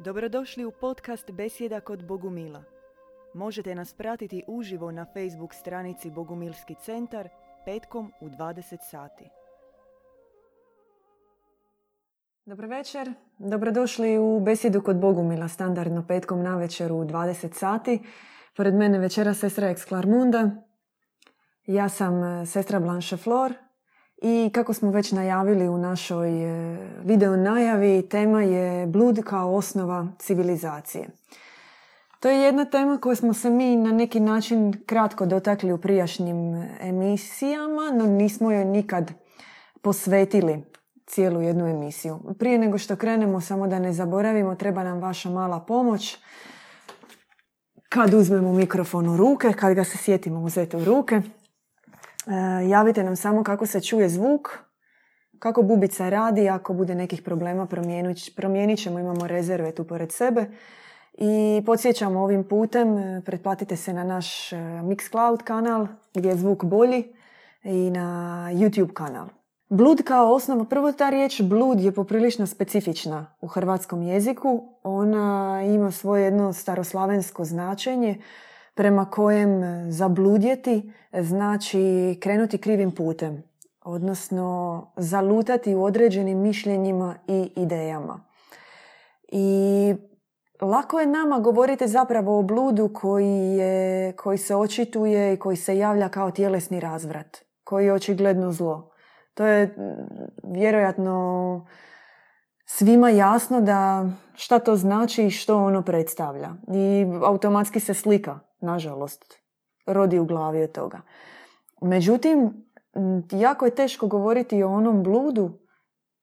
Dobrodošli u podcast Besjeda kod Bogumila. Možete nas pratiti uživo na Facebook stranici Bogumilski centar petkom u 20 sati. Dobro večer, dobrodošli u Besjedu kod Bogumila, standardno petkom na večer u 20 sati. Pored mene večera sestra Ex Klarmunda. Ja sam e, sestra Blanche Flor i kako smo već najavili u našoj e, video najavi, tema je blud kao osnova civilizacije. To je jedna tema koju smo se mi na neki način kratko dotakli u prijašnjim emisijama, no nismo joj nikad posvetili cijelu jednu emisiju. Prije nego što krenemo, samo da ne zaboravimo, treba nam vaša mala pomoć. Kad uzmemo mikrofon u ruke, kad ga se sjetimo uzeti u ruke, javite nam samo kako se čuje zvuk, kako bubica radi, ako bude nekih problema promijenit ćemo, imamo rezerve tu pored sebe. I podsjećamo ovim putem, e, pretplatite se na naš e, Mixcloud kanal gdje je zvuk bolji i na YouTube kanal. Blud kao osnova, prvo ta riječ blud je poprilično specifična u hrvatskom jeziku. Ona ima svoje jedno staroslavensko značenje prema kojem zabludjeti znači krenuti krivim putem, odnosno zalutati u određenim mišljenjima i idejama. I lako je nama govoriti zapravo o bludu koji, je, koji se očituje i koji se javlja kao tjelesni razvrat, koji je očigledno zlo. To je vjerojatno svima jasno da šta to znači i što ono predstavlja. I automatski se slika nažalost, rodi u glavi od toga. Međutim, jako je teško govoriti o onom bludu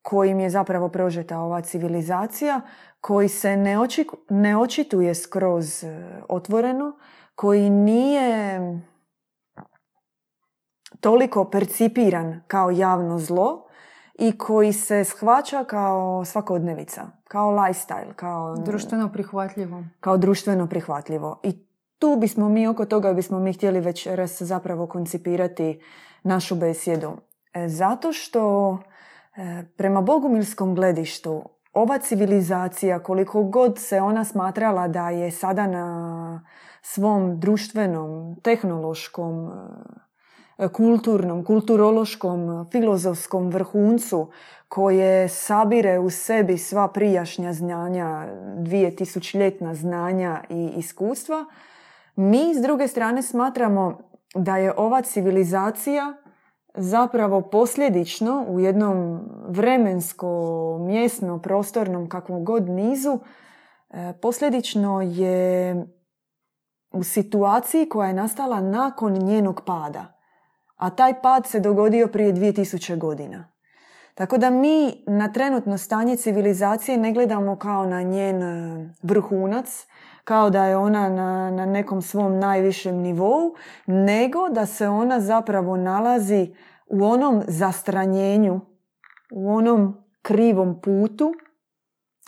kojim je zapravo prožeta ova civilizacija, koji se ne, ne očituje skroz e, otvoreno, koji nije toliko percipiran kao javno zlo i koji se shvaća kao svakodnevica, kao lifestyle, kao društveno prihvatljivo. Kao društveno prihvatljivo. I tu bismo mi, oko toga bismo mi htjeli već raz zapravo koncipirati našu besjedu. E, zato što e, prema bogumilskom gledištu ova civilizacija, koliko god se ona smatrala da je sada na svom društvenom, tehnološkom, e, kulturnom, kulturološkom, filozofskom vrhuncu koje sabire u sebi sva prijašnja znanja, dvije tisućljetna znanja i iskustva, mi s druge strane smatramo da je ova civilizacija zapravo posljedično u jednom vremensko, mjesno, prostornom kakvom god nizu e, posljedično je u situaciji koja je nastala nakon njenog pada. A taj pad se dogodio prije 2000 godina. Tako da mi na trenutno stanje civilizacije ne gledamo kao na njen e, vrhunac, kao da je ona na, na nekom svom najvišem nivou, nego da se ona zapravo nalazi u onom zastranjenju, u onom krivom putu.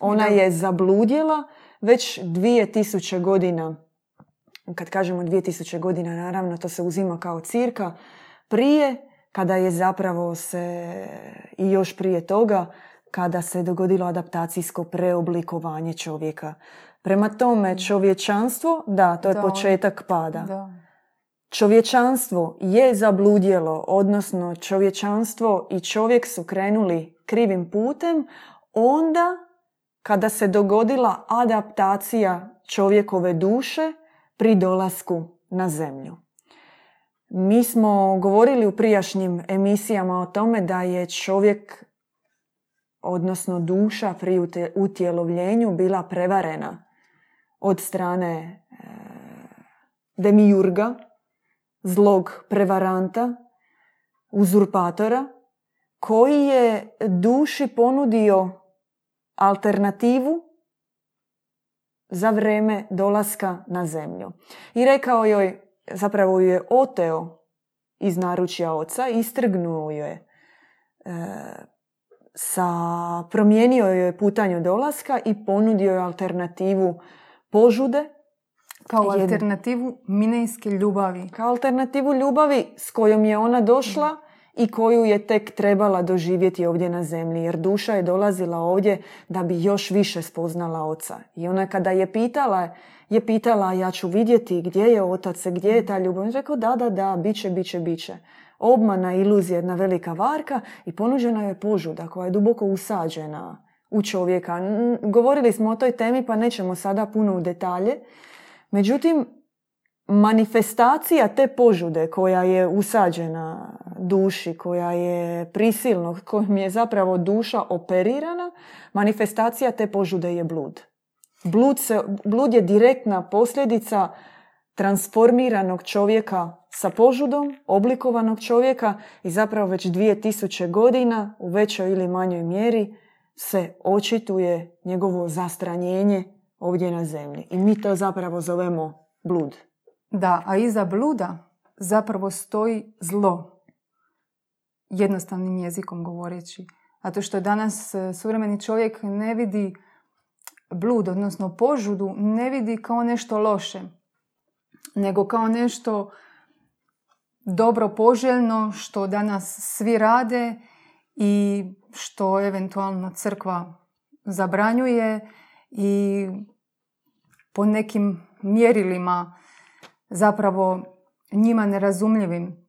Ona je zabludjela već dvije tisuće godina. Kad kažemo dvije tisuće godina, naravno to se uzima kao cirka. Prije, kada je zapravo se i još prije toga, kada se dogodilo adaptacijsko preoblikovanje čovjeka. Prema tome, čovječanstvo, da, to je početak pada. Da. Čovječanstvo je zabludjelo, odnosno čovječanstvo i čovjek su krenuli krivim putem, onda kada se dogodila adaptacija čovjekove duše pri dolasku na zemlju. Mi smo govorili u prijašnjim emisijama o tome da je čovjek, odnosno duša pri utjelovljenju bila prevarena od strane e, demijurga, zlog prevaranta, uzurpatora, koji je duši ponudio alternativu za vrijeme dolaska na zemlju. I rekao joj, zapravo ju je oteo iz naručja oca, istrgnuo joj je e, sa, promijenio joj putanju dolaska i ponudio joj alternativu požude. Kao alternativu minejske ljubavi. Kao alternativu ljubavi s kojom je ona došla i koju je tek trebala doživjeti ovdje na zemlji, jer duša je dolazila ovdje da bi još više spoznala oca. I ona kada je pitala, je pitala ja ću vidjeti gdje je otac, gdje je ta ljubav. On je rekao da, da, da, bit će, bit će, bit će. Obmana, iluzija, jedna velika varka i ponuđena je požuda koja je duboko usađena u čovjeka. Govorili smo o toj temi pa nećemo sada puno u detalje. Međutim, manifestacija te požude koja je usađena duši, koja je prisilno, kojom je zapravo duša operirana, manifestacija te požude je blud. Blud, se, blud je direktna posljedica transformiranog čovjeka sa požudom, oblikovanog čovjeka i zapravo već dvije tisuće godina u većoj ili manjoj mjeri se očituje njegovo zastranjenje ovdje na zemlji. I mi to zapravo zovemo blud. Da, a iza bluda zapravo stoji zlo. Jednostavnim jezikom govoreći. A to što danas e, suvremeni čovjek ne vidi blud, odnosno požudu, ne vidi kao nešto loše, nego kao nešto dobro poželjno što danas svi rade i što eventualno crkva zabranjuje i po nekim mjerilima zapravo njima nerazumljivim.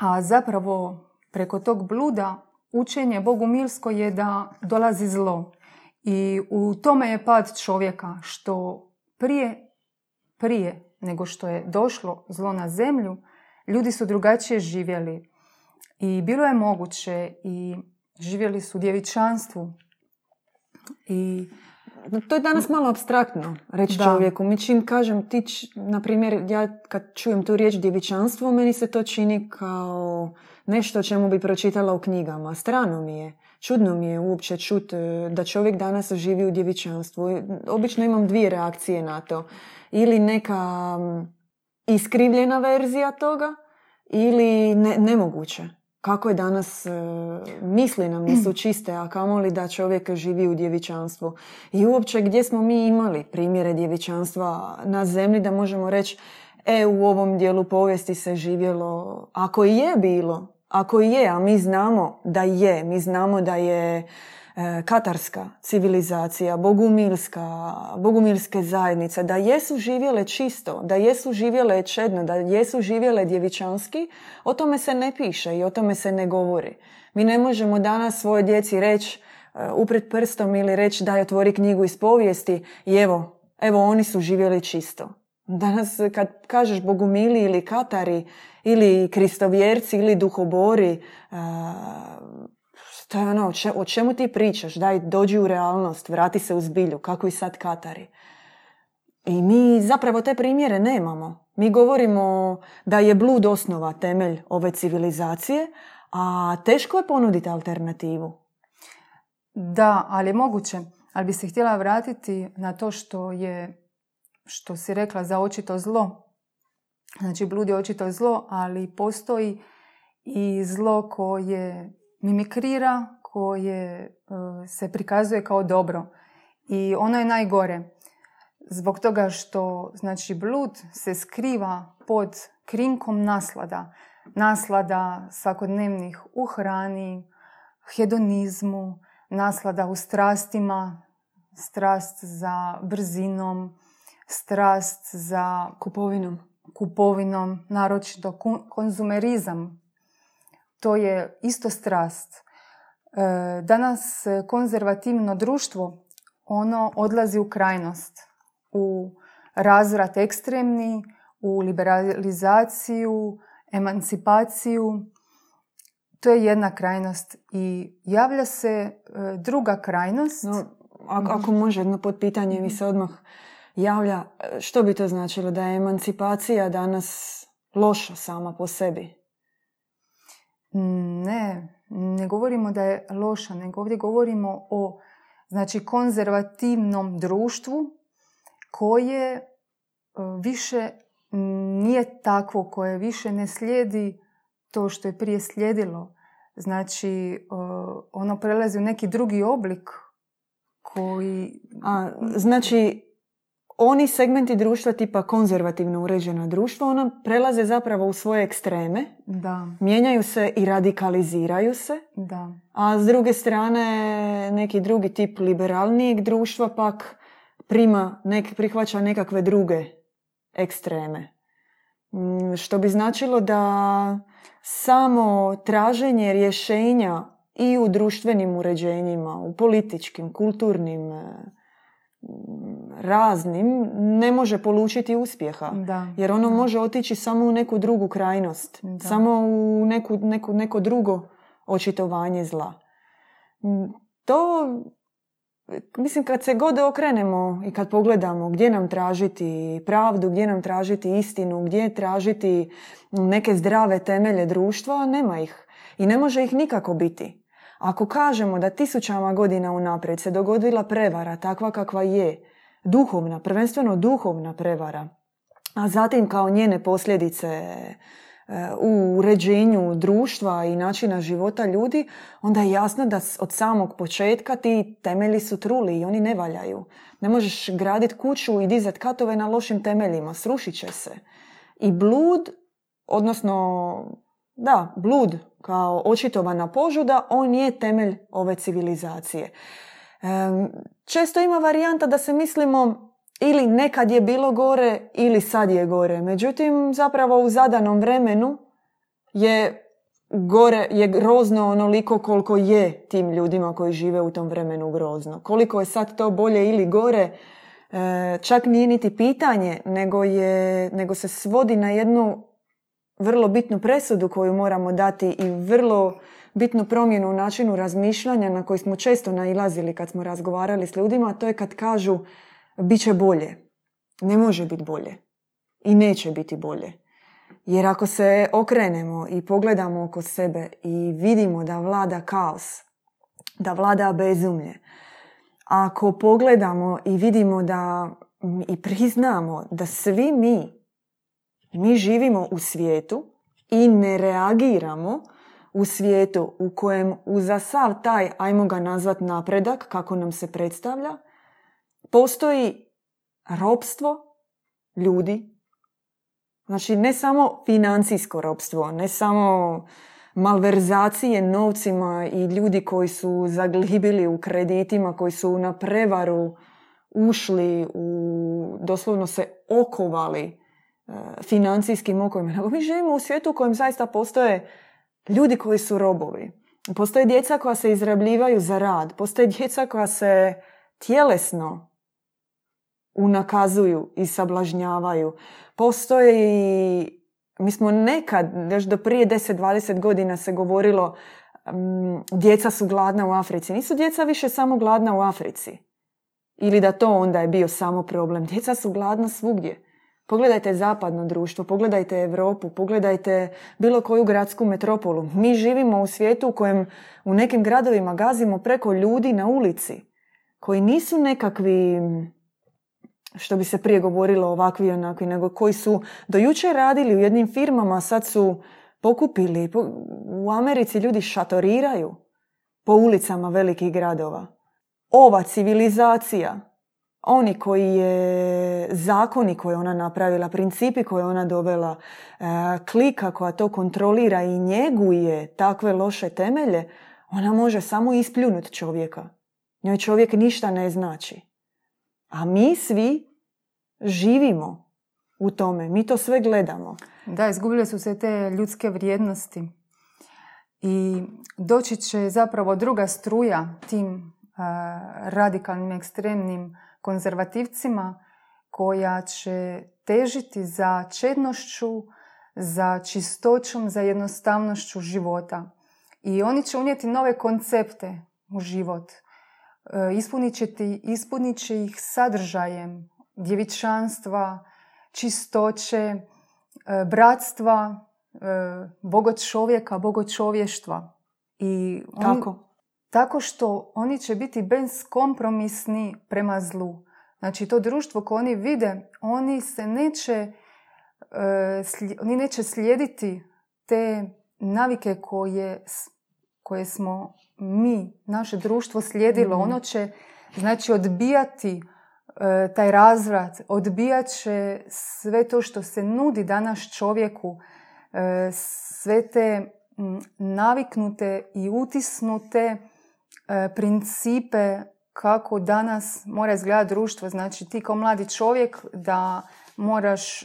A zapravo preko tog bluda učenje Bogu milsko je da dolazi zlo. I u tome je pad čovjeka što prije, prije nego što je došlo zlo na zemlju, ljudi su drugačije živjeli. I bilo je moguće i živjeli su u djevičanstvu. I to je danas malo abstraktno reći da. čovjeku. Mi čim kažem, ti, na primjer, ja kad čujem tu riječ djevičanstvo, meni se to čini kao nešto o čemu bi pročitala u knjigama. Strano mi je. Čudno mi je uopće čut e, da čovjek danas živi u djevičanstvu. Obično imam dvije reakcije na to. Ili neka iskrivljena verzija toga, ili ne, nemoguće kako je danas, e, misli nam nisu čiste, a kamoli da čovjek živi u djevičanstvu. I uopće gdje smo mi imali primjere djevičanstva na zemlji da možemo reći e, u ovom dijelu povijesti se živjelo, ako i je bilo, ako i je, a mi znamo da je, mi znamo da je katarska civilizacija, bogumilska, bogumilske zajednice, da jesu živjele čisto, da jesu živjele čedno, da jesu živjele djevičanski, o tome se ne piše i o tome se ne govori. Mi ne možemo danas svojoj djeci reći e, upred prstom ili reći daj otvori knjigu iz povijesti i evo, evo oni su živjeli čisto. Danas kad kažeš bogumili ili katari ili kristovjerci ili duhobori, e, to je ono, o čemu ti pričaš? Daj, dođi u realnost, vrati se u zbilju, kako i sad Katari. I mi zapravo te primjere nemamo. Mi govorimo da je blud osnova, temelj ove civilizacije, a teško je ponuditi alternativu. Da, ali je moguće. Ali bi se htjela vratiti na to što je, što si rekla za očito zlo. Znači, blud je očito zlo, ali postoji i zlo koje mimikrira, koje e, se prikazuje kao dobro. I ono je najgore. Zbog toga što znači, blud se skriva pod krinkom naslada. Naslada svakodnevnih u hrani, hedonizmu, naslada u strastima, strast za brzinom, strast za kupovinom, kupovinom naročito konzumerizam to je isto strast. E, danas konzervativno društvo ono odlazi u krajnost, u razvrat ekstremni, u liberalizaciju, emancipaciju. To je jedna krajnost i javlja se e, druga krajnost. No, ako, ako može jedno pitanje mi se odmah javlja, što bi to značilo da je emancipacija danas loša sama po sebi? Ne, ne govorimo da je loša, nego ovdje govorimo o znači, konzervativnom društvu koje e, više nije takvo, koje više ne slijedi to što je prije slijedilo. Znači, e, ono prelazi u neki drugi oblik koji... A, znači, oni segmenti društva tipa konzervativno uređena društva, ona prelaze zapravo u svoje ekstreme. Da. Mijenjaju se i radikaliziraju se. Da. A s druge strane neki drugi tip liberalnijeg društva pak prima, nek, prihvaća nekakve druge ekstreme. Mm, što bi značilo da samo traženje rješenja i u društvenim uređenjima, u političkim, kulturnim, raznim, ne može polučiti uspjeha. Da. Jer ono može otići samo u neku drugu krajnost. Samo u neku, neku, neko drugo očitovanje zla. To, mislim, kad se god okrenemo i kad pogledamo gdje nam tražiti pravdu, gdje nam tražiti istinu, gdje tražiti neke zdrave temelje društva, nema ih. I ne može ih nikako biti. Ako kažemo da tisućama godina unaprijed se dogodila prevara takva kakva je, duhovna, prvenstveno duhovna prevara, a zatim kao njene posljedice e, u uređenju društva i načina života ljudi, onda je jasno da od samog početka ti temelji su truli i oni ne valjaju. Ne možeš graditi kuću i dizati katove na lošim temeljima, srušit će se. I blud, odnosno, da, blud kao očitovana požuda, on je temelj ove civilizacije. Često ima varijanta da se mislimo ili nekad je bilo gore ili sad je gore. Međutim, zapravo u zadanom vremenu je gore je grozno onoliko koliko je tim ljudima koji žive u tom vremenu grozno. Koliko je sad to bolje ili gore, e, čak nije niti pitanje, nego, je, nego se svodi na jednu vrlo bitnu presudu koju moramo dati i vrlo bitnu promjenu u načinu razmišljanja na koji smo često nailazili kad smo razgovarali s ljudima, to je kad kažu bit će bolje. Ne može biti bolje. I neće biti bolje. Jer ako se okrenemo i pogledamo oko sebe i vidimo da vlada kaos, da vlada bezumlje, ako pogledamo i vidimo da i priznamo da svi mi mi živimo u svijetu i ne reagiramo u svijetu u kojem uza sav taj, ajmo ga nazvat napredak, kako nam se predstavlja, postoji ropstvo ljudi. Znači ne samo financijsko ropstvo, ne samo malverzacije novcima i ljudi koji su zaglibili u kreditima, koji su na prevaru ušli u, doslovno se okovali financijskim okovima, nego mi živimo u svijetu u kojem zaista postoje ljudi koji su robovi. Postoje djeca koja se izrabljivaju za rad. Postoje djeca koja se tjelesno unakazuju i sablažnjavaju. Postoje i mi smo nekad, još do prije 10-20 godina se govorilo djeca su gladna u Africi. Nisu djeca više samo gladna u Africi. Ili da to onda je bio samo problem. Djeca su gladna svugdje. Pogledajte zapadno društvo, pogledajte Europu, pogledajte bilo koju gradsku metropolu. Mi živimo u svijetu u kojem u nekim gradovima gazimo preko ljudi na ulici koji nisu nekakvi što bi se prije govorilo ovakvi i onakvi, nego koji su do jučer radili u jednim firmama, sad su pokupili. U Americi ljudi šatoriraju po ulicama velikih gradova. Ova civilizacija oni koji je zakoni koje ona napravila, principi koje ona dovela, e, klika koja to kontrolira i njeguje takve loše temelje, ona može samo ispljunut čovjeka. Njoj čovjek ništa ne znači. A mi svi živimo u tome. Mi to sve gledamo. Da, izgubile su se te ljudske vrijednosti. I doći će zapravo druga struja tim uh, radikalnim, ekstremnim konzervativcima koja će težiti za čednošću, za čistoćom, za jednostavnošću života. I oni će unijeti nove koncepte u život. E, ispunit će, ti, ispunit će ih sadržajem djevičanstva, čistoće, e, bratstva, e, bogo čovjeka, bogo čovještva. I Kako? tako što oni će biti bezkompromisni prema zlu. Znači to društvo koje oni vide, oni se neće, e, oni neće slijediti te navike koje, koje smo mi, naše društvo slijedilo. Mm. Ono će znači odbijati e, taj razvrat, odbijat će sve to što se nudi danas čovjeku, e, sve te naviknute i utisnute principe kako danas mora izgledati društvo. Znači ti kao mladi čovjek da moraš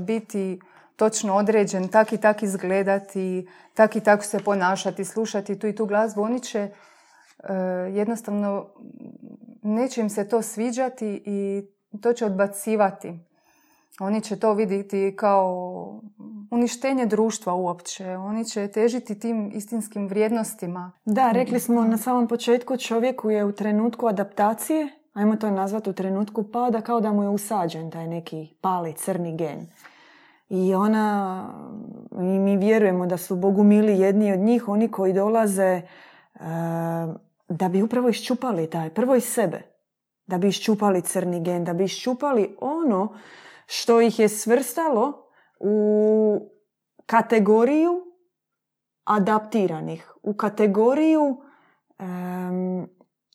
biti točno određen, tak i tak izgledati, tak i tako se ponašati, slušati tu i tu glazbu. Oni će jednostavno neće im se to sviđati i to će odbacivati. Oni će to vidjeti kao uništenje društva uopće. Oni će težiti tim istinskim vrijednostima. Da, rekli smo na samom početku čovjeku je u trenutku adaptacije, ajmo to nazvati u trenutku pada, kao da mu je usađen taj neki pali crni gen. I ona, i mi vjerujemo da su Bogu mili jedni od njih, oni koji dolaze uh, da bi upravo iščupali taj, prvo iz sebe, da bi iščupali crni gen, da bi iščupali ono što ih je svrstalo u kategoriju adaptiranih, u kategoriju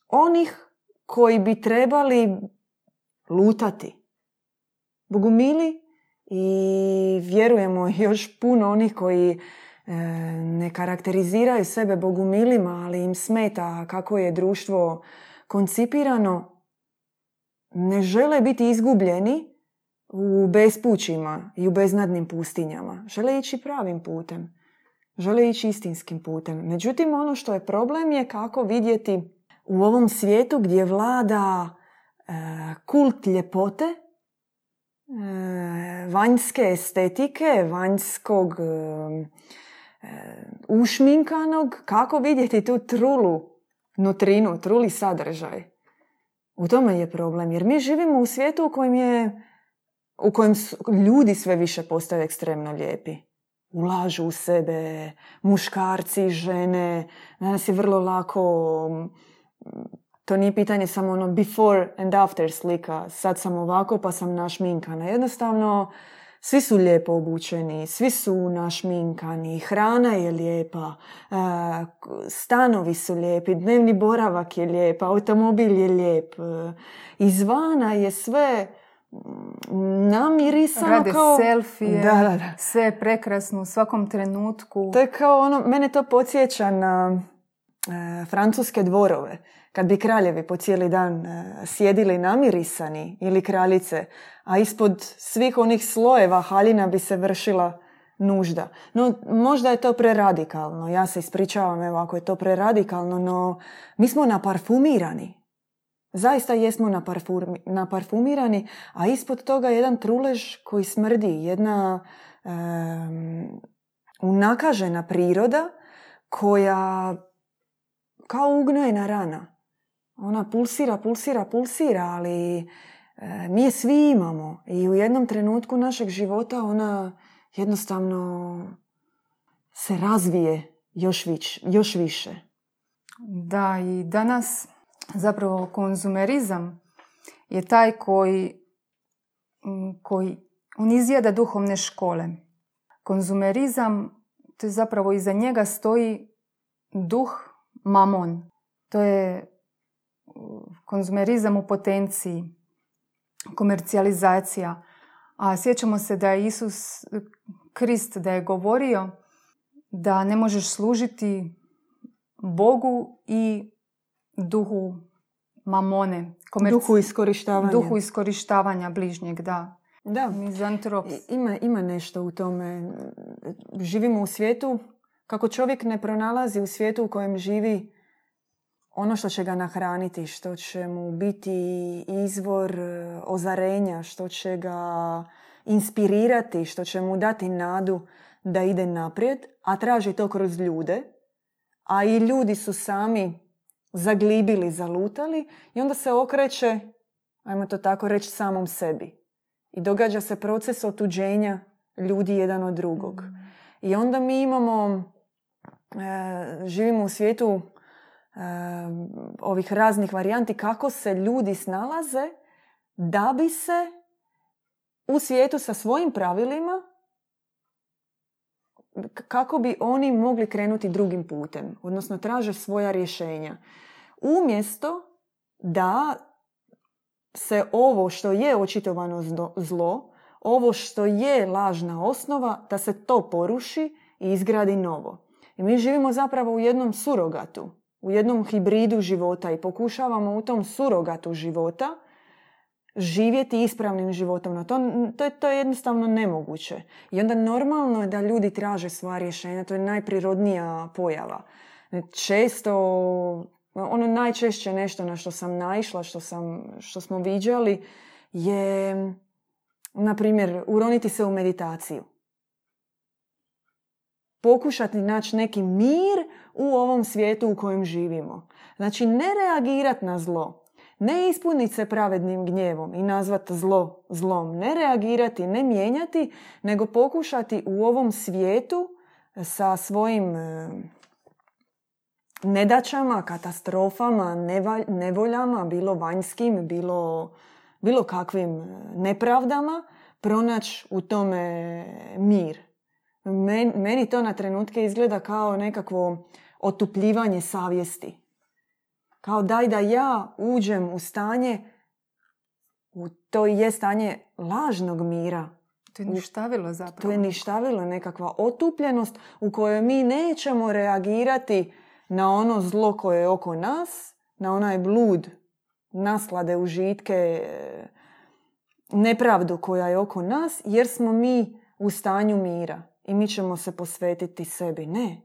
onih koji bi trebali lutati. Bogumili i vjerujemo još puno onih koji ne karakteriziraju sebe bogumilima, ali im smeta kako je društvo koncipirano, ne žele biti izgubljeni u bespućima i u beznadnim pustinjama. Žele ići pravim putem. Žele ići istinskim putem. Međutim, ono što je problem je kako vidjeti u ovom svijetu gdje vlada e, kult ljepote, e, vanjske estetike, vanjskog ušminkanog, kako vidjeti tu trulu nutrinu, truli sadržaj. U tome je problem, jer mi živimo u svijetu u kojem je u kojem su, ljudi sve više postaju ekstremno lijepi. Ulažu u sebe, muškarci, žene. Danas je vrlo lako, to nije pitanje samo ono before and after slika. Sad sam ovako pa sam našminkana. Jednostavno, svi su lijepo obučeni, svi su našminkani, hrana je lijepa, stanovi su lijepi, dnevni boravak je lijep, automobil je lijep. Izvana je sve mm, namirisano Rade kao... selfije, da, da, da. sve je prekrasno u svakom trenutku. To je kao ono, mene to podsjeća na e, francuske dvorove kad bi kraljevi po cijeli dan e, sjedili namirisani ili kraljice, a ispod svih onih slojeva haljina bi se vršila nužda. No, možda je to preradikalno. Ja se ispričavam, evo, ako je to preradikalno, no mi smo naparfumirani. Zaista jesmo naparfumirani, a ispod toga jedan trulež koji smrdi, jedna um, unakažena priroda koja kao ugnojena rana ona pulsira, pulsira, pulsira, ali e, mi je svi imamo i u jednom trenutku našeg života ona jednostavno se razvije još, vić, još više. Da, i danas zapravo konzumerizam je taj koji, koji on izjeda duhovne škole. Konzumerizam, to je zapravo iza njega stoji duh mamon. To je konzumerizam u potenciji, komercijalizacija. A sjećamo se da je Isus Krist da je govorio da ne možeš služiti Bogu i duhu mamone. duhu iskorištavanja. Duhu iskorištavanja bližnjeg, da. Da, ima, ima nešto u tome. Živimo u svijetu, kako čovjek ne pronalazi u svijetu u kojem živi ono što će ga nahraniti, što će mu biti izvor e, ozarenja, što će ga inspirirati, što će mu dati nadu da ide naprijed, a traži to kroz ljude, a i ljudi su sami zaglibili, zalutali i onda se okreće, ajmo to tako reći, samom sebi. I događa se proces otuđenja ljudi jedan od drugog. I onda mi imamo, e, živimo u svijetu ovih raznih varijanti kako se ljudi snalaze da bi se u svijetu sa svojim pravilima kako bi oni mogli krenuti drugim putem, odnosno traže svoja rješenja. Umjesto da se ovo što je očitovano zlo, ovo što je lažna osnova, da se to poruši i izgradi novo. I mi živimo zapravo u jednom surogatu, u jednom hibridu života i pokušavamo u tom surogatu života živjeti ispravnim životom. No to, to, to je jednostavno nemoguće. I onda normalno je da ljudi traže sva rješenja. To je najprirodnija pojava. Često, ono najčešće nešto na što sam naišla, što, sam, što smo viđali, je, na primjer, uroniti se u meditaciju. Pokušati naći neki mir u ovom svijetu u kojem živimo. Znači, ne reagirati na zlo, ne ispuniti se pravednim gnjevom i nazvati zlo zlom. Ne reagirati, ne mijenjati, nego pokušati u ovom svijetu sa svojim nedaćama, katastrofama, nevoljama, bilo vanjskim, bilo, bilo kakvim e, nepravdama, pronaći u tome mir. Meni to na trenutke izgleda kao nekakvo otupljivanje savjesti. Kao daj da ja uđem u stanje, u to je stanje lažnog mira. To je ništavilo zapravo. To je ništavilo nekakva otupljenost u kojoj mi nećemo reagirati na ono zlo koje je oko nas, na onaj blud, naslade, užitke, nepravdu koja je oko nas, jer smo mi u stanju mira i mi ćemo se posvetiti sebi. Ne,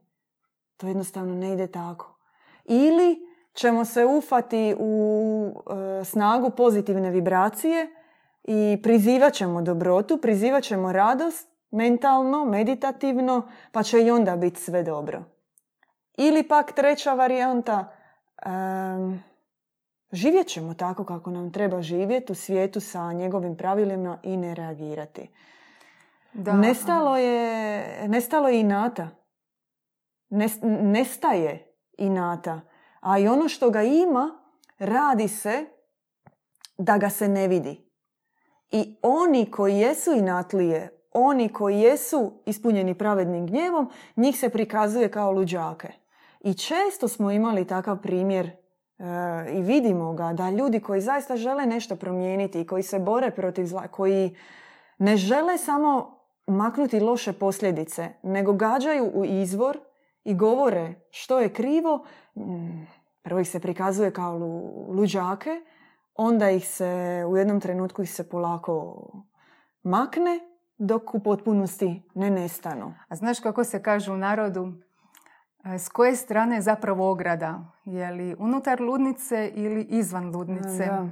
to jednostavno ne ide tako. Ili ćemo se ufati u e, snagu pozitivne vibracije i prizivat ćemo dobrotu, prizivat ćemo radost mentalno, meditativno, pa će i onda biti sve dobro. Ili pak treća varijanta, živjet ćemo tako kako nam treba živjeti u svijetu sa njegovim pravilima i ne reagirati. Da. Nestalo je, nestalo je inata. Nestaje inata a i ono što ga ima radi se da ga se ne vidi. I oni koji jesu inatlije, oni koji jesu ispunjeni pravednim gnjevom, njih se prikazuje kao luđake. I često smo imali takav primjer e, i vidimo ga da ljudi koji zaista žele nešto promijeniti i koji se bore protiv zla, koji ne žele samo maknuti loše posljedice, nego gađaju u izvor i govore što je krivo, mm, prvo ih se prikazuje kao luđake, onda ih se u jednom trenutku ih se polako makne dok u potpunosti ne nestanu. A znaš kako se kaže u narodu? E, s koje strane je zapravo ograda? Je li unutar ludnice ili izvan ludnice? Da.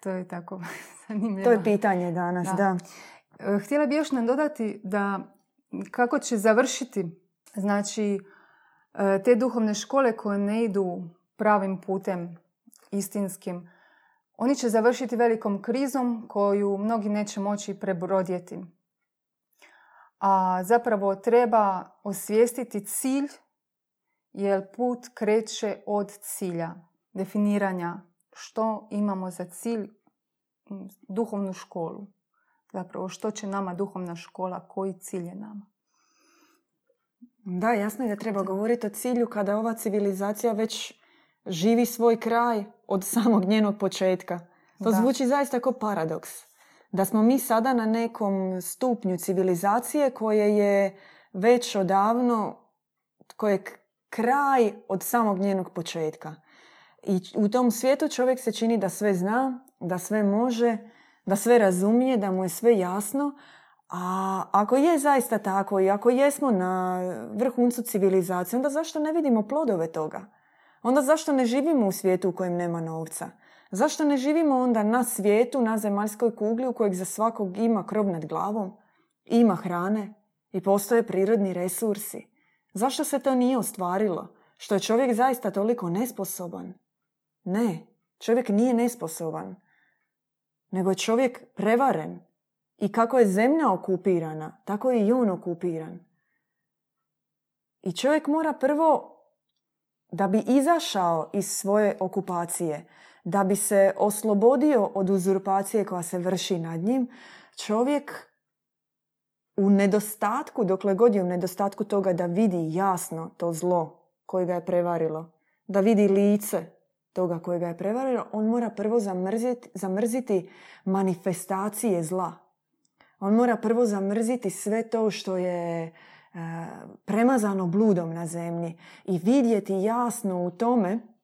To je tako zanimljivo. To je pitanje danas, da. da. E, htjela bi još nadodati da kako će završiti Znači, e, te duhovne škole koje ne idu pravim putem istinskim, oni će završiti velikom krizom koju mnogi neće moći prebrodjeti. A zapravo treba osvijestiti cilj jer put kreće od cilja, definiranja što imamo za cilj duhovnu školu. Zapravo što će nama duhovna škola, koji cilj je nama. Da, jasno je da treba govoriti o cilju kada ova civilizacija već živi svoj kraj od samog njenog početka. To zvuči zaista kao paradoks. Da smo mi sada na nekom stupnju civilizacije koje je već odavno, koje je kraj od samog njenog početka. I u tom svijetu čovjek se čini da sve zna, da sve može, da sve razumije, da mu je sve jasno, a ako je zaista tako i ako jesmo na vrhuncu civilizacije, onda zašto ne vidimo plodove toga? Onda zašto ne živimo u svijetu u kojem nema novca? Zašto ne živimo onda na svijetu, na zemaljskoj kugli u kojeg za svakog ima krov nad glavom, ima hrane i postoje prirodni resursi? Zašto se to nije ostvarilo? Što je čovjek zaista toliko nesposoban? Ne, čovjek nije nesposoban, nego je čovjek prevaren i kako je zemlja okupirana, tako je i on okupiran. I čovjek mora prvo, da bi izašao iz svoje okupacije, da bi se oslobodio od uzurpacije koja se vrši nad njim, čovjek u nedostatku, dokle god je u nedostatku toga da vidi jasno to zlo koje ga je prevarilo, da vidi lice toga kojega je prevario, on mora prvo zamrziti, zamrziti manifestacije zla. On mora prvo zamrziti sve to što je e, premazano bludom na zemlji i vidjeti jasno u tome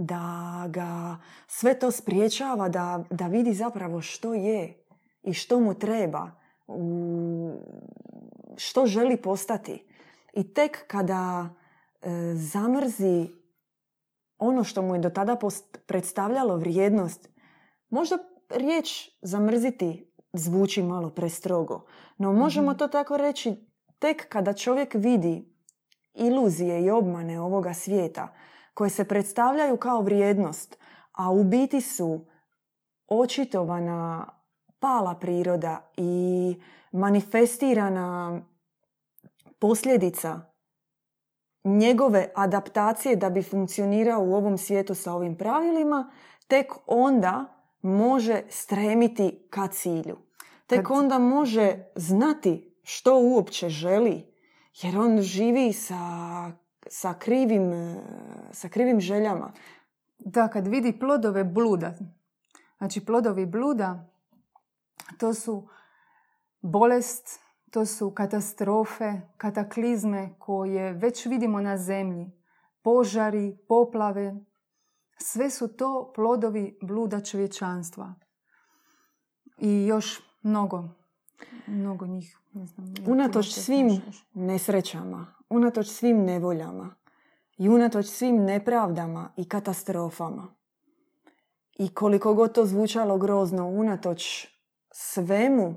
da ga sve to spriječava da, da vidi zapravo što je i što mu treba, što želi postati. I tek kada e, zamrzi ono što mu je do tada predstavljalo vrijednost, možda riječ zamrziti zvuči malo prestrogo, no možemo mhm. to tako reći tek kada čovjek vidi iluzije i obmane ovoga svijeta koje se predstavljaju kao vrijednost, a u biti su očitovana pala priroda i manifestirana posljedica njegove adaptacije da bi funkcionirao u ovom svijetu sa ovim pravilima, tek onda može stremiti ka cilju. Tek onda može znati što uopće želi, jer on živi sa, sa, krivim, sa krivim željama. Da, kad vidi plodove bluda, znači plodovi bluda, to su bolest, to su katastrofe, kataklizme koje već vidimo na zemlji. Požari, poplave, sve su to plodovi bluda čovječanstva. I još mnogo, mnogo njih. Ne znam, unatoč svim nesrećama, unatoč svim nevoljama i unatoč svim nepravdama i katastrofama. I koliko god to zvučalo grozno, unatoč svemu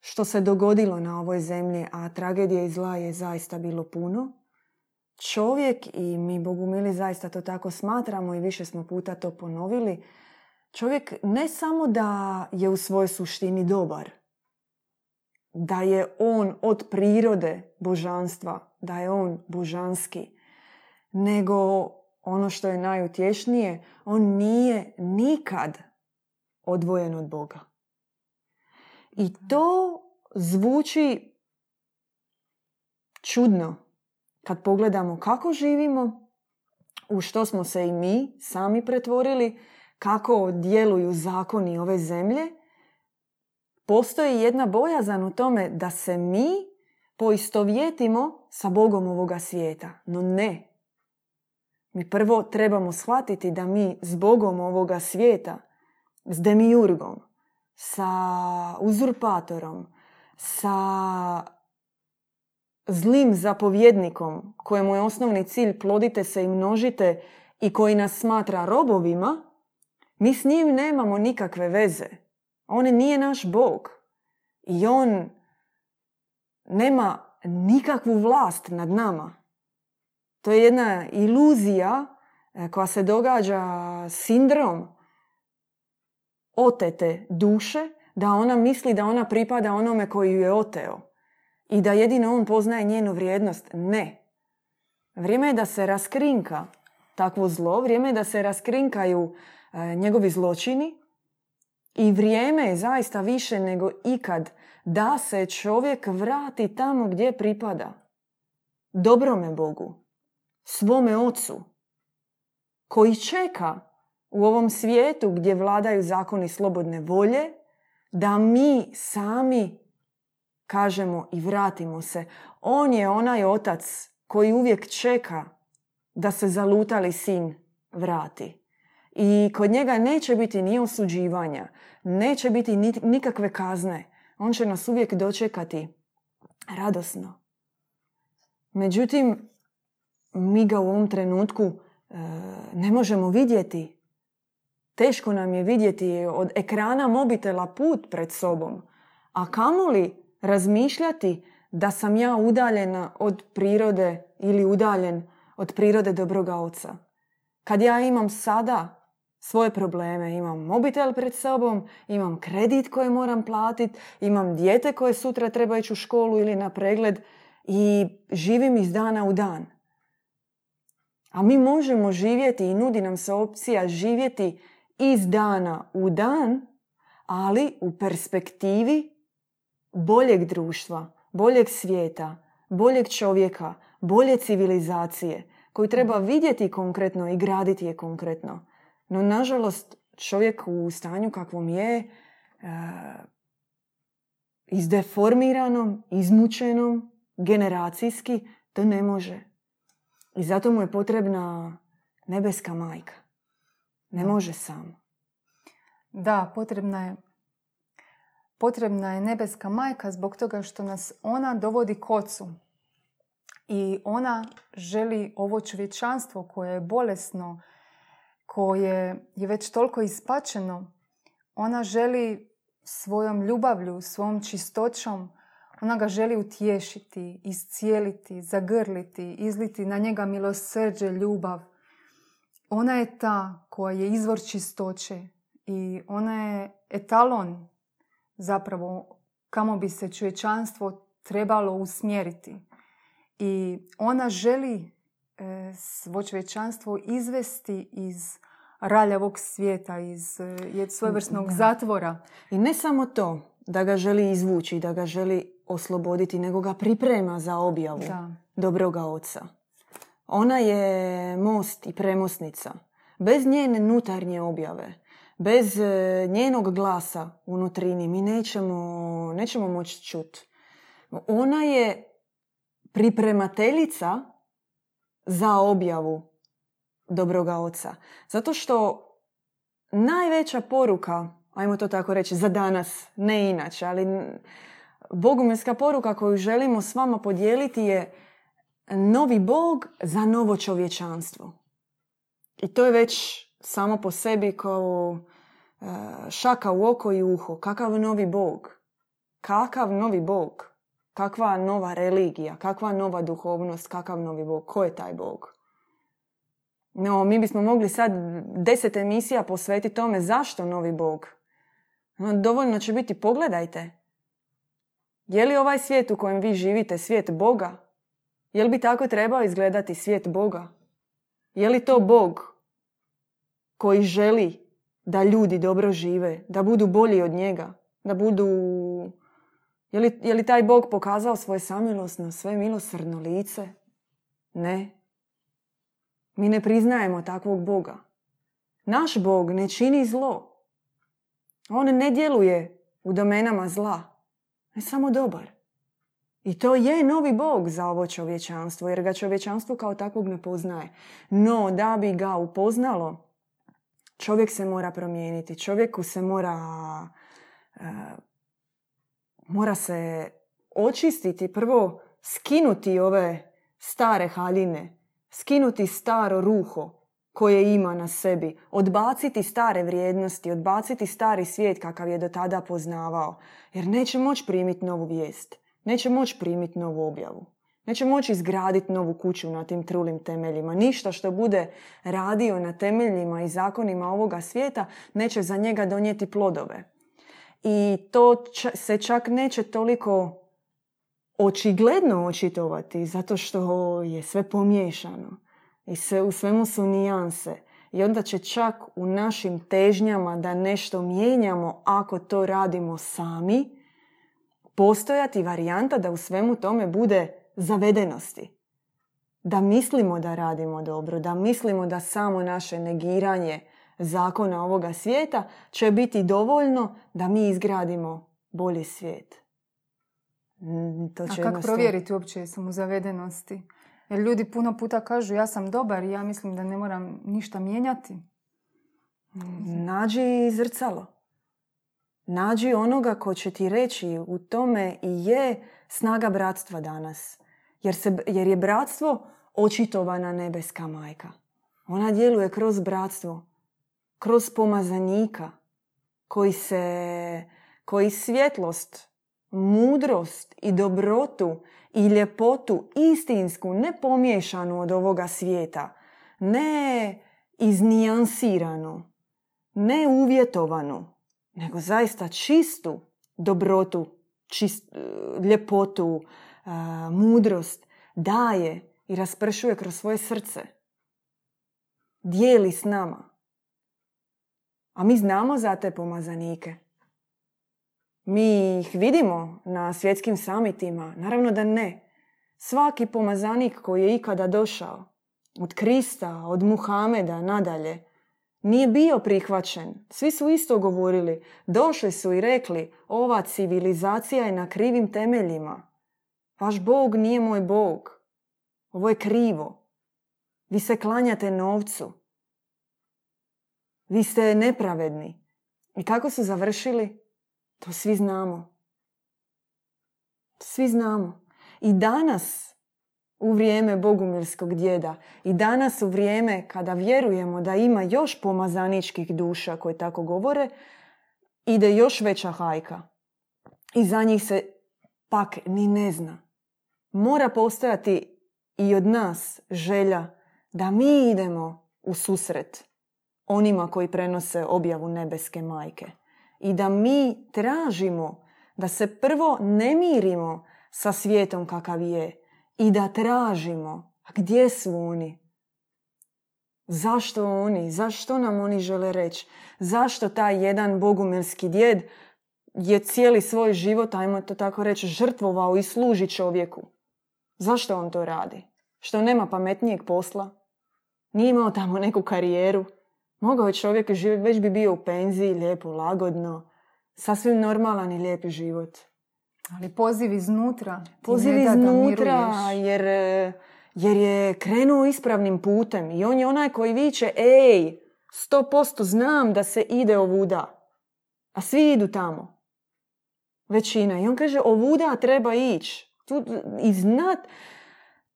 što se dogodilo na ovoj zemlji, a tragedije i zla je zaista bilo puno, čovjek, i mi Bogumili zaista to tako smatramo i više smo puta to ponovili, čovjek ne samo da je u svojoj suštini dobar, da je on od prirode božanstva, da je on božanski, nego ono što je najutješnije, on nije nikad odvojen od Boga. I to zvuči čudno kad pogledamo kako živimo, u što smo se i mi sami pretvorili, kako djeluju zakoni ove zemlje, postoji jedna bojazan u tome da se mi poistovjetimo sa Bogom ovoga svijeta. No ne. Mi prvo trebamo shvatiti da mi s Bogom ovoga svijeta, s demiurgom, sa uzurpatorom, sa zlim zapovjednikom kojemu je osnovni cilj plodite se i množite i koji nas smatra robovima, mi s njim nemamo nikakve veze. On nije naš Bog. I on nema nikakvu vlast nad nama. To je jedna iluzija e, koja se događa sindrom otete duše, da ona misli da ona pripada onome koji ju je oteo i da jedino on poznaje njenu vrijednost. Ne. Vrijeme je da se raskrinka takvo zlo, vrijeme je da se raskrinkaju e, njegovi zločini i vrijeme je zaista više nego ikad da se čovjek vrati tamo gdje pripada. Dobrome Bogu, svome ocu, koji čeka u ovom svijetu gdje vladaju zakoni slobodne volje, da mi sami kažemo i vratimo se. On je onaj otac koji uvijek čeka da se zalutali sin vrati. I kod njega neće biti ni osuđivanja, neće biti nikakve kazne. On će nas uvijek dočekati radosno. Međutim, mi ga u ovom trenutku e, ne možemo vidjeti. Teško nam je vidjeti od ekrana mobitela put pred sobom. A kamoli razmišljati da sam ja udaljena od prirode ili udaljen od prirode dobroga oca. Kad ja imam sada svoje probleme, imam mobitel pred sobom, imam kredit koji moram platiti, imam dijete koje sutra treba ići u školu ili na pregled i živim iz dana u dan. A mi možemo živjeti i nudi nam se opcija živjeti iz dana u dan, ali u perspektivi boljeg društva, boljeg svijeta, boljeg čovjeka, bolje civilizacije, koju treba vidjeti konkretno i graditi je konkretno. No, nažalost, čovjek u stanju kakvom je, e, izdeformiranom, izmučenom, generacijski, to ne može. I zato mu je potrebna nebeska majka. Ne može sam. Da, potrebna je potrebna je nebeska majka zbog toga što nas ona dovodi k ocu. I ona želi ovo čovječanstvo koje je bolesno, koje je već toliko ispačeno, ona želi svojom ljubavlju, svom čistoćom, ona ga želi utješiti, iscijeliti, zagrliti, izliti na njega milosrđe, ljubav. Ona je ta koja je izvor čistoće i ona je etalon zapravo kamo bi se čovječanstvo trebalo usmjeriti. I ona želi e, svo čovječanstvo izvesti iz raljavog svijeta, iz e, svojevrsnog zatvora. I ne samo to, da ga želi izvući, da ga želi osloboditi, nego ga priprema za objavu da. dobroga oca. Ona je most i premosnica. Bez njene nutarnje objave, bez e, njenog glasa unutrini mi nećemo, nećemo moći čuti. Ona je pripremateljica za objavu dobroga oca. Zato što najveća poruka, ajmo to tako reći, za danas, ne inače, ali bogumilska poruka koju želimo s vama podijeliti je novi bog za novo čovječanstvo. I to je već samo po sebi kao e, šaka u oko i uho. Kakav novi bog? Kakav novi bog? Kakva nova religija? Kakva nova duhovnost? Kakav novi bog? Ko je taj bog? No, mi bismo mogli sad deset emisija posvetiti tome zašto novi bog. dovoljno će biti pogledajte. Je li ovaj svijet u kojem vi živite svijet Boga? Je li bi tako trebao izgledati svijet Boga? Je li to Bog koji želi da ljudi dobro žive, da budu bolji od njega, da budu... Je li, je li taj Bog pokazao svoje samilosno, sve milosrdno lice? Ne. Mi ne priznajemo takvog Boga. Naš Bog ne čini zlo. On ne djeluje u domenama zla. Ne samo dobar. I to je novi Bog za ovo čovječanstvo, jer ga čovječanstvo kao takvog ne poznaje. No, da bi ga upoznalo, čovjek se mora promijeniti, čovjeku se mora e, mora se očistiti, prvo skinuti ove stare haljine, skinuti staro ruho koje ima na sebi, odbaciti stare vrijednosti, odbaciti stari svijet kakav je do tada poznavao, jer neće moći primiti novu vijest, neće moći primiti novu objavu. Neće moći izgraditi novu kuću na tim trulim temeljima. Ništa što bude radio na temeljima i zakonima ovoga svijeta neće za njega donijeti plodove. I to se čak neće toliko očigledno očitovati zato što je sve pomiješano. I sve, u svemu su nijanse. I onda će čak u našim težnjama da nešto mijenjamo ako to radimo sami, postojati varijanta da u svemu tome bude zavedenosti. Da mislimo da radimo dobro, da mislimo da samo naše negiranje zakona ovoga svijeta će biti dovoljno da mi izgradimo bolji svijet. Mm, to će A kako provjeriti uopće jesam u zavedenosti? Jer ljudi puno puta kažu ja sam dobar i ja mislim da ne moram ništa mijenjati. Nađi zrcalo. Nađi onoga ko će ti reći u tome i je snaga bratstva danas. Jer, se, jer je bratstvo očitovana nebeska majka. Ona djeluje kroz bratstvo, kroz pomazanika koji se, koji svjetlost, mudrost i dobrotu i ljepotu istinsku, ne pomiješanu od ovoga svijeta, ne iznijansiranu, ne uvjetovanu, nego zaista čistu dobrotu, čist, ljepotu, mudrost daje i raspršuje kroz svoje srce. Dijeli s nama. A mi znamo za te pomazanike. Mi ih vidimo na svjetskim samitima. Naravno da ne. Svaki pomazanik koji je ikada došao od Krista, od Muhameda nadalje, nije bio prihvaćen. Svi su isto govorili. Došli su i rekli, ova civilizacija je na krivim temeljima. Vaš Bog nije moj Bog. Ovo je krivo. Vi se klanjate novcu. Vi ste nepravedni. I kako su završili? To svi znamo. Svi znamo. I danas, u vrijeme Bogumilskog djeda, i danas u vrijeme kada vjerujemo da ima još pomazaničkih duša koje tako govore, ide još veća hajka. I za njih se pak ni ne zna. Mora postojati i od nas želja da mi idemo u susret onima koji prenose objavu nebeske majke. I da mi tražimo da se prvo ne mirimo sa svijetom kakav je i da tražimo a gdje su oni? Zašto oni? Zašto nam oni žele reći? Zašto taj jedan bogumilski djed je cijeli svoj život, ajmo to tako reći, žrtvovao i služi čovjeku? Zašto on to radi? Što nema pametnijeg posla? Nije imao tamo neku karijeru? Mogao je čovjek živjeti, već bi bio u penziji, lijepo, lagodno, sasvim normalan i lijepi život. Ali poziv iznutra. Poziv iznutra, jer, jer je krenuo ispravnim putem. I on je onaj koji viče, ej, sto posto znam da se ide ovuda. A svi idu tamo. Većina. I on kaže, ovuda treba ići. Tu, I znat,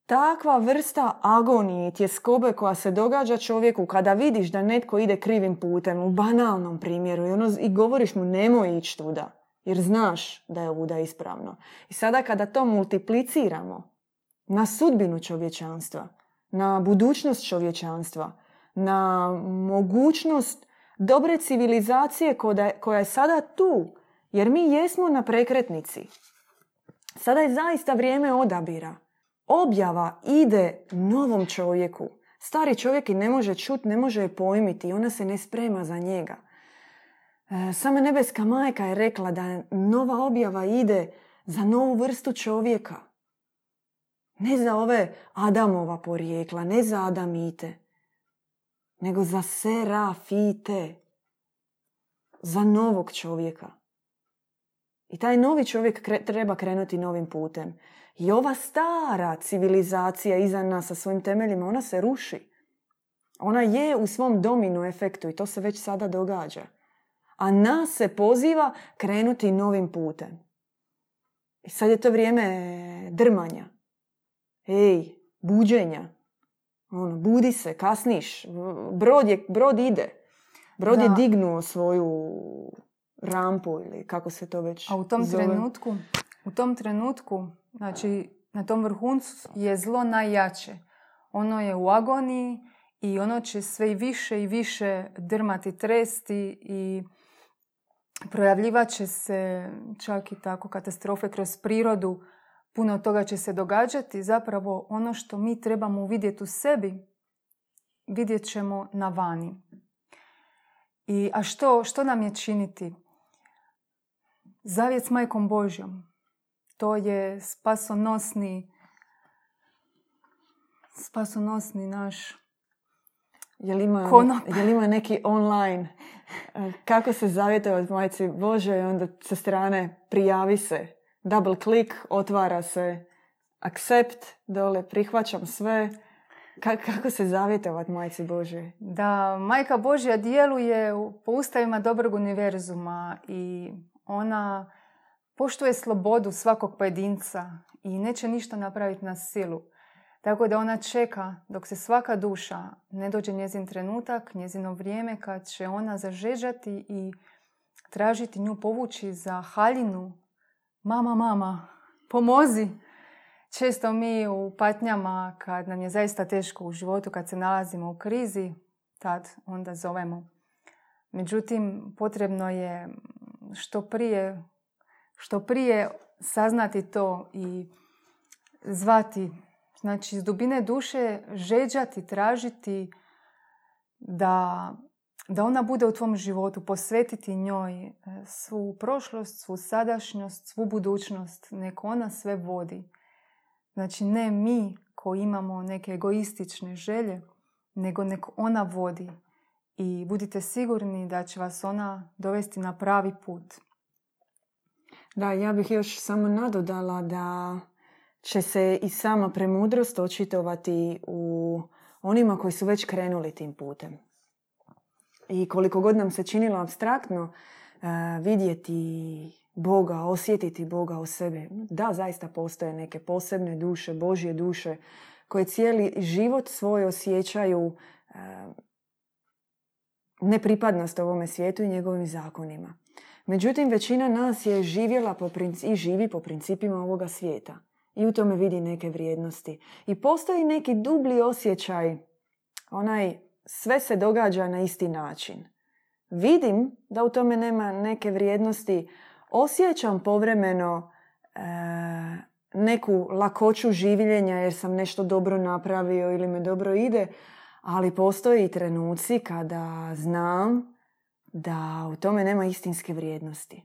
takva vrsta agonije tjeskobe koja se događa čovjeku kada vidiš da netko ide krivim putem, u banalnom primjeru, i, ono, i govoriš mu nemoj ići tuda, jer znaš da je ovuda ispravno. I sada kada to multipliciramo na sudbinu čovječanstva, na budućnost čovječanstva, na mogućnost dobre civilizacije koja je sada tu, jer mi jesmo na prekretnici. Sada je zaista vrijeme odabira objava ide novom čovjeku. Stari čovjek i ne može čut, ne može je pojmiti i ona se ne sprema za njega. E, sama nebeska majka je rekla da nova objava ide za novu vrstu čovjeka. Ne za ove Adamova porijekla, ne za Adamite, nego za Serafite. Za novog čovjeka. I taj novi čovjek treba krenuti novim putem. I ova stara civilizacija iza nas sa svojim temeljima, ona se ruši. Ona je u svom dominu efektu i to se već sada događa. A nas se poziva krenuti novim putem. I sad je to vrijeme drmanja. Ej, buđenja. Ono, budi se, kasniš. Brod, je, brod ide. Brod je dignuo svoju rampu ili kako se to već A u tom zove. trenutku, u tom trenutku Znači, na tom vrhuncu je zlo najjače. Ono je u agoniji i ono će sve i više i više drmati, tresti i projavljivat će se čak i tako katastrofe kroz prirodu. Puno toga će se događati. Zapravo ono što mi trebamo vidjeti u sebi, vidjet ćemo na vani. I, a što, što nam je činiti? Zavjet s majkom Božjom to je spasonosni spasonosni naš Jel ima, konop. jel ima neki online? Kako se zavjetovati majci? Bože i onda sa strane prijavi se. Double click, otvara se. Accept, dole prihvaćam sve. Kako se zavjetovati majci Bože? Da, majka Božja djeluje po ustavima dobrog univerzuma i ona poštuje slobodu svakog pojedinca i neće ništa napraviti na silu. Tako da ona čeka dok se svaka duša ne dođe njezin trenutak, njezino vrijeme kad će ona zažeđati i tražiti nju povući za haljinu. Mama, mama, pomozi! Često mi u patnjama kad nam je zaista teško u životu, kad se nalazimo u krizi, tad onda zovemo. Međutim, potrebno je što prije što prije saznati to i zvati, znači iz dubine duše žeđati, tražiti da, da ona bude u tvom životu, posvetiti njoj e, svu prošlost, svu sadašnjost, svu budućnost, nek ona sve vodi. Znači ne mi koji imamo neke egoistične želje, nego nek ona vodi. I budite sigurni da će vas ona dovesti na pravi put. Da, ja bih još samo nadodala da će se i sama premudrost očitovati u onima koji su već krenuli tim putem. I koliko god nam se činilo abstraktno e, vidjeti Boga, osjetiti Boga u sebi. Da, zaista postoje neke posebne duše, Božje duše, koje cijeli život svoj osjećaju e, nepripadnost ovome svijetu i njegovim zakonima. Međutim, većina nas je živjela po i živi po principima ovoga svijeta. I u tome vidi neke vrijednosti. I postoji neki dublji osjećaj, onaj sve se događa na isti način. Vidim da u tome nema neke vrijednosti, osjećam povremeno e, neku lakoću življenja jer sam nešto dobro napravio ili me dobro ide, ali postoji i trenuci kada znam da u tome nema istinske vrijednosti.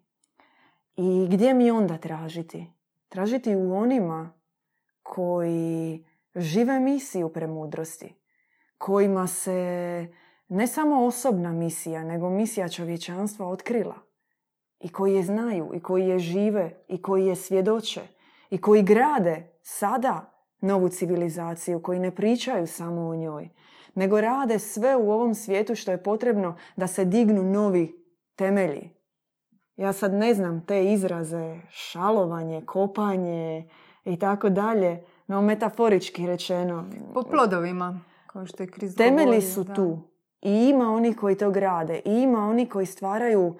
I gdje mi onda tražiti? Tražiti u onima koji žive misiju premudrosti, kojima se ne samo osobna misija, nego misija čovječanstva otkrila i koji je znaju i koji je žive i koji je svjedoče i koji grade sada novu civilizaciju, koji ne pričaju samo o njoj, nego rade sve u ovom svijetu što je potrebno da se dignu novi temelji. Ja sad ne znam te izraze, šalovanje, kopanje i tako dalje, no metaforički rečeno. Po plodovima, kao što je kriz Temelji su tu. I ima oni koji to grade. I ima oni koji stvaraju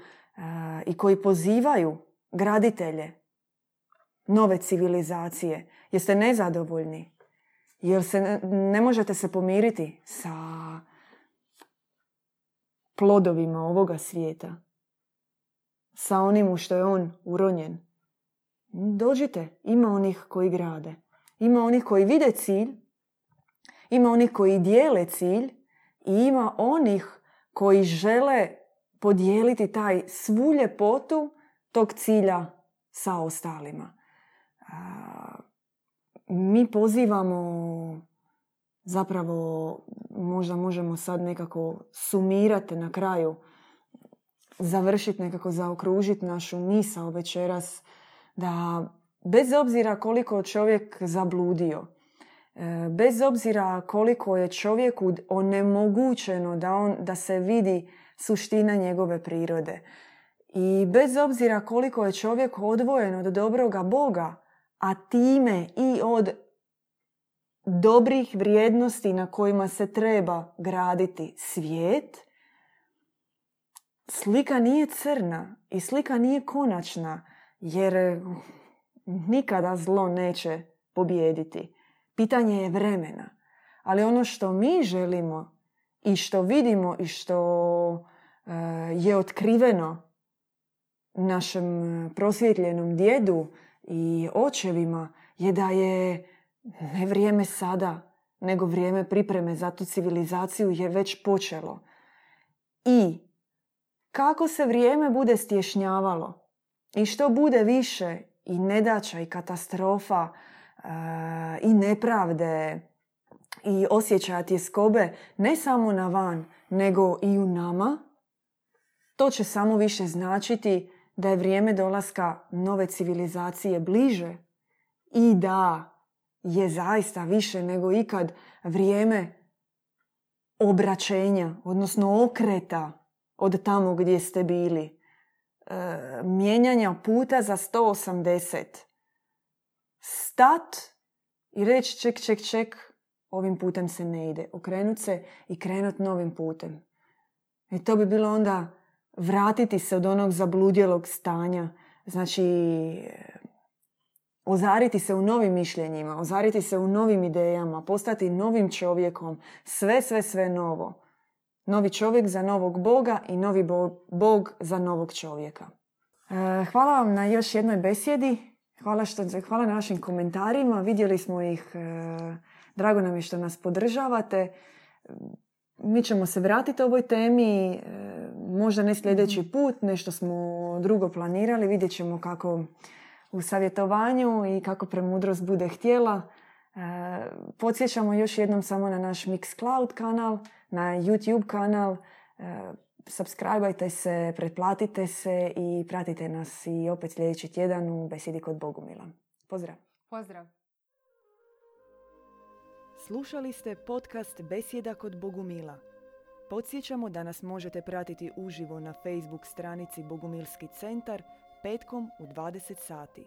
i koji pozivaju graditelje nove civilizacije. Jeste nezadovoljni? Jer se ne, ne možete se pomiriti sa plodovima ovoga svijeta. Sa onim u što je on uronjen. Dođite, ima onih koji grade. Ima onih koji vide cilj, ima onih koji dijele cilj i ima onih koji žele podijeliti taj svu ljepotu tog cilja sa ostalima. Mi pozivamo zapravo možda možemo sad nekako sumirati na kraju završiti nekako zaokružiti našu misao večeras da bez obzira koliko čovjek zabludio e, bez obzira koliko je čovjeku onemogućeno da, on, da se vidi suština njegove prirode. I bez obzira koliko je čovjek odvojen od dobroga Boga, a time i od dobrih vrijednosti na kojima se treba graditi svijet, slika nije crna i slika nije konačna, jer nikada zlo neće pobijediti. Pitanje je vremena. Ali ono što mi želimo i što vidimo i što e, je otkriveno našem prosvjetljenom djedu i očevima je da je ne vrijeme sada, nego vrijeme pripreme za tu civilizaciju je već počelo. I kako se vrijeme bude stješnjavalo i što bude više i nedaća i katastrofa e, i nepravde i osjećaja tjeskobe ne samo na van, nego i u nama, to će samo više značiti da je vrijeme dolaska nove civilizacije bliže i da je zaista više nego ikad vrijeme obraćenja, odnosno okreta od tamo gdje ste bili. E, mijenjanja puta za 180. Stat i reći ček, ček, ček, ovim putem se ne ide. Okrenut se i krenut novim putem. I to bi bilo onda vratiti se od onog zabludjelog stanja. Znači, ozariti se u novim mišljenjima, ozariti se u novim idejama, postati novim čovjekom. Sve, sve, sve novo. Novi čovjek za novog Boga i novi Bog za novog čovjeka. E, hvala vam na još jednoj besjedi. Hvala, što, hvala na našim komentarima. Vidjeli smo ih e, Drago nam je što nas podržavate. Mi ćemo se vratiti ovoj temi, e, možda ne sljedeći mhm. put, nešto smo drugo planirali, vidjet ćemo kako u savjetovanju i kako premudrost bude htjela. Podsjećamo još jednom samo na naš Mixcloud kanal, na YouTube kanal. Subscribeajte se, pretplatite se i pratite nas i opet sljedeći tjedan u Besedi kod Bogumila. Pozdrav! Pozdrav! Slušali ste podcast Besjeda kod Bogumila. Podsjećamo da nas možete pratiti uživo na Facebook stranici Bogumilski centar petkom u 20 sati.